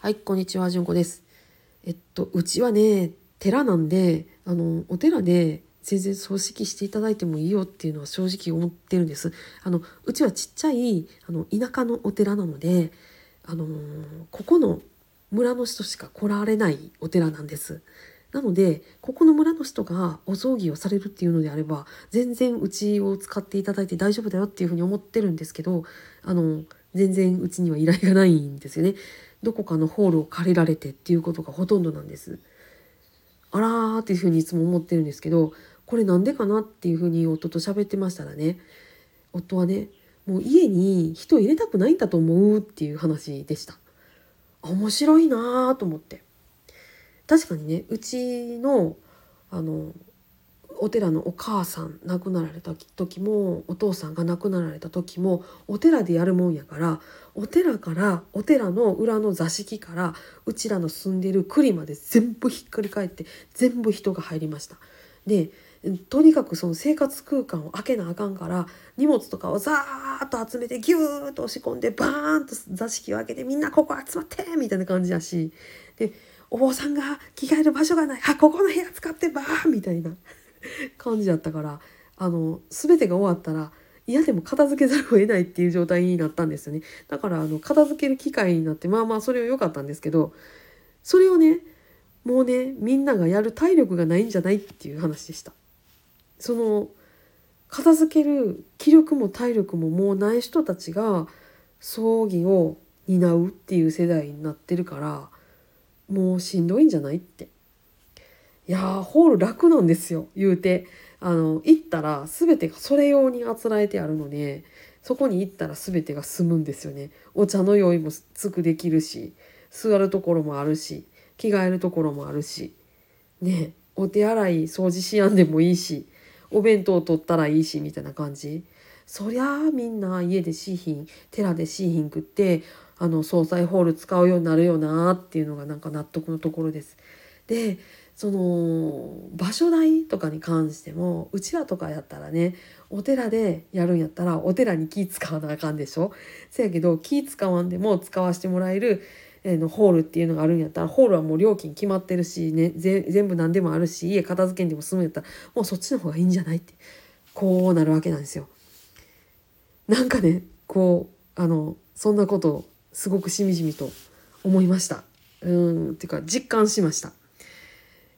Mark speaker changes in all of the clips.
Speaker 1: はい、こんにちは、じゅんこです。えっと、うちはね、寺なんで、あの、お寺で全然葬式していただいてもいいよっていうのは正直思ってるんです。あの、うちはちっちゃい、あの、田舎のお寺なので、あのここの村の人しか来られないお寺なんです。なので、ここの村の人がお葬儀をされるっていうのであれば、全然うちを使っていただいて大丈夫だよっていうふうに思ってるんですけど、あの、全然うちには依頼がないんですよね。どこかのホールを借りられてっていうことがほとんどなんです。あらーっていうふうにいつも思ってるんですけどこれなんでかなっていうふうに夫と喋ってましたらね夫はねもう家に人入れたくないんだと思うっていう話でした。面白いなーと思って確かにねうちのあのお寺のお母さん亡くなられた時もお父さんが亡くなられた時もお寺でやるもんやからお寺からお寺の裏の座敷からうちらの住んでる栗まで全部ひっくり返って全部人が入りました。でとにかくその生活空間を開けなあかんから荷物とかをザーッと集めてギューッと押し込んでバーンと座敷を開けてみんなここ集まってみたいな感じやし。でお坊さんが着替える場所がない。あここの部屋使ってばーみたいな。感じだったからあの全てが終わったら嫌でも片付けざるを得ないっていう状態になったんですよねだからあの片付ける機会になってまあまあそれは良かったんですけどそれをねもうねみんながやる体力がないんじゃないっていう話でした。その片付ける気力も体力ももうない人たちが葬儀を担うっていう世代になってるからもうしんどいんじゃないっていやーホール楽なんですよ言うて。あの行ったら全てがそれ用にあつらえてあるのでそこに行ったら全てが済むんですよね。お茶の用意もつくできるし座るところもあるし着替えるところもあるしねお手洗い掃除しやんでもいいしお弁当取ったらいいしみたいな感じ。そりゃあみんな家でしいひん寺でしいひんくってあの総裁ホール使うようになるよなっていうのがなんか納得のところです。でその場所代とかに関してもうちらとかやったらねお寺でやるんやったらお寺に気使わなあかんでしょ？せやけど気使わんでも使わせてもらえるえのホールっていうのがあるんやったらホールはもう料金決まってるし、ね、全部何でもあるし家片付けんでも済むんやったらもうそっちの方がいいんじゃないってこうなるわけなんですよ。なんかねこうあのそんなことをすごくしみじみと思いました。うんっていうか実感しました。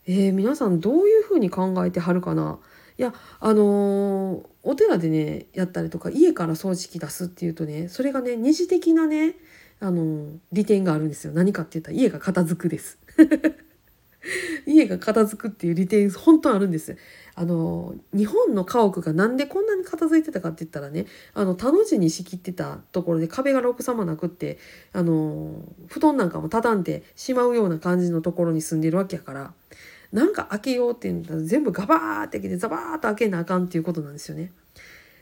Speaker 1: えー、皆さんどういうふうに考えてはるかな？いやあのー、お寺でねやったりとか家から掃除機出すっていうとねそれがね二次的なねあの利点があるんですよ。何かって言ったら家が片付くです。家が片付くっていう利点本当あるんですあの日本の家屋がなんでこんなに片付いてたかって言ったらねあの田の字に仕切ってたところで壁がろくさまなくってあの布団なんかも畳んでしまうような感じのところに住んでるわけやからなんか開けようって言ったら全部ガバーって開けてザバーッと開けなあかんっていうことなんですよね。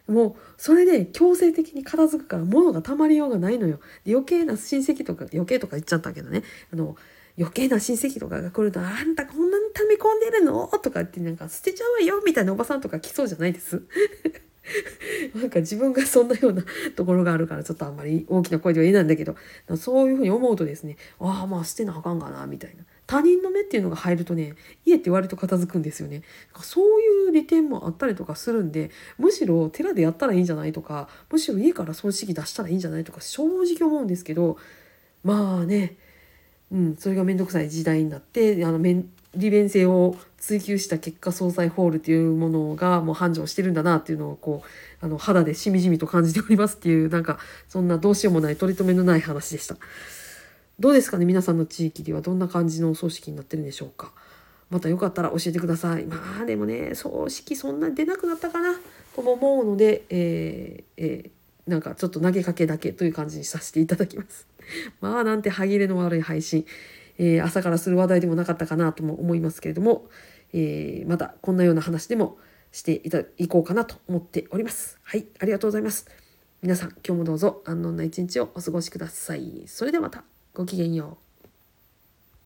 Speaker 1: もうそれで強制的に片付くから物がたまりようがないのよ。余計な親戚とか余計とか言っちゃったけどねあの余計な親戚とかが来ると「あんたこんなに溜め込んでるの?」とかってなんか捨てちゃうわよみたいなおばさんとか来そうじゃないです？なんか自分がそんなようなところがあるからちょっとあんまり大きな声では言えないんだけどそういうふうに思うとですねああまあ捨てなあかんかなみたいな他人の目っていうのが入るとね家って割と片付くんですよねそういう利点もあったりとかするんでむしろ寺でやったらいいんじゃないとかむしろ家から掃除機出したらいいんじゃないとか正直思うんですけどまあねうんそれが面倒くさい時代になってあの利便性を追求した結果総裁ホールっていうものがもう繁盛してるんだなっていうのをこうあの肌でしみじみと感じておりますっていうなんかそんなどうしようもない取り留めのない話でした。どうですかね皆さんの地域ではどんな感じのお葬式になってるんでしょうか。またよかったら教えてください。まあでもね葬式そんなに出なくなったかなとも思うので、えーえー、なんかちょっと投げかけだけという感じにさせていただきます。まあなんて歯切れの悪い配信、えー、朝からする話題でもなかったかなとも思いますけれども、えー、またこんなような話でもしていたいこうかなと思っております。はいありがとうございます。皆さん今日もどうぞ安穏な一日をお過ごしください。それではまた。ごきげんよう。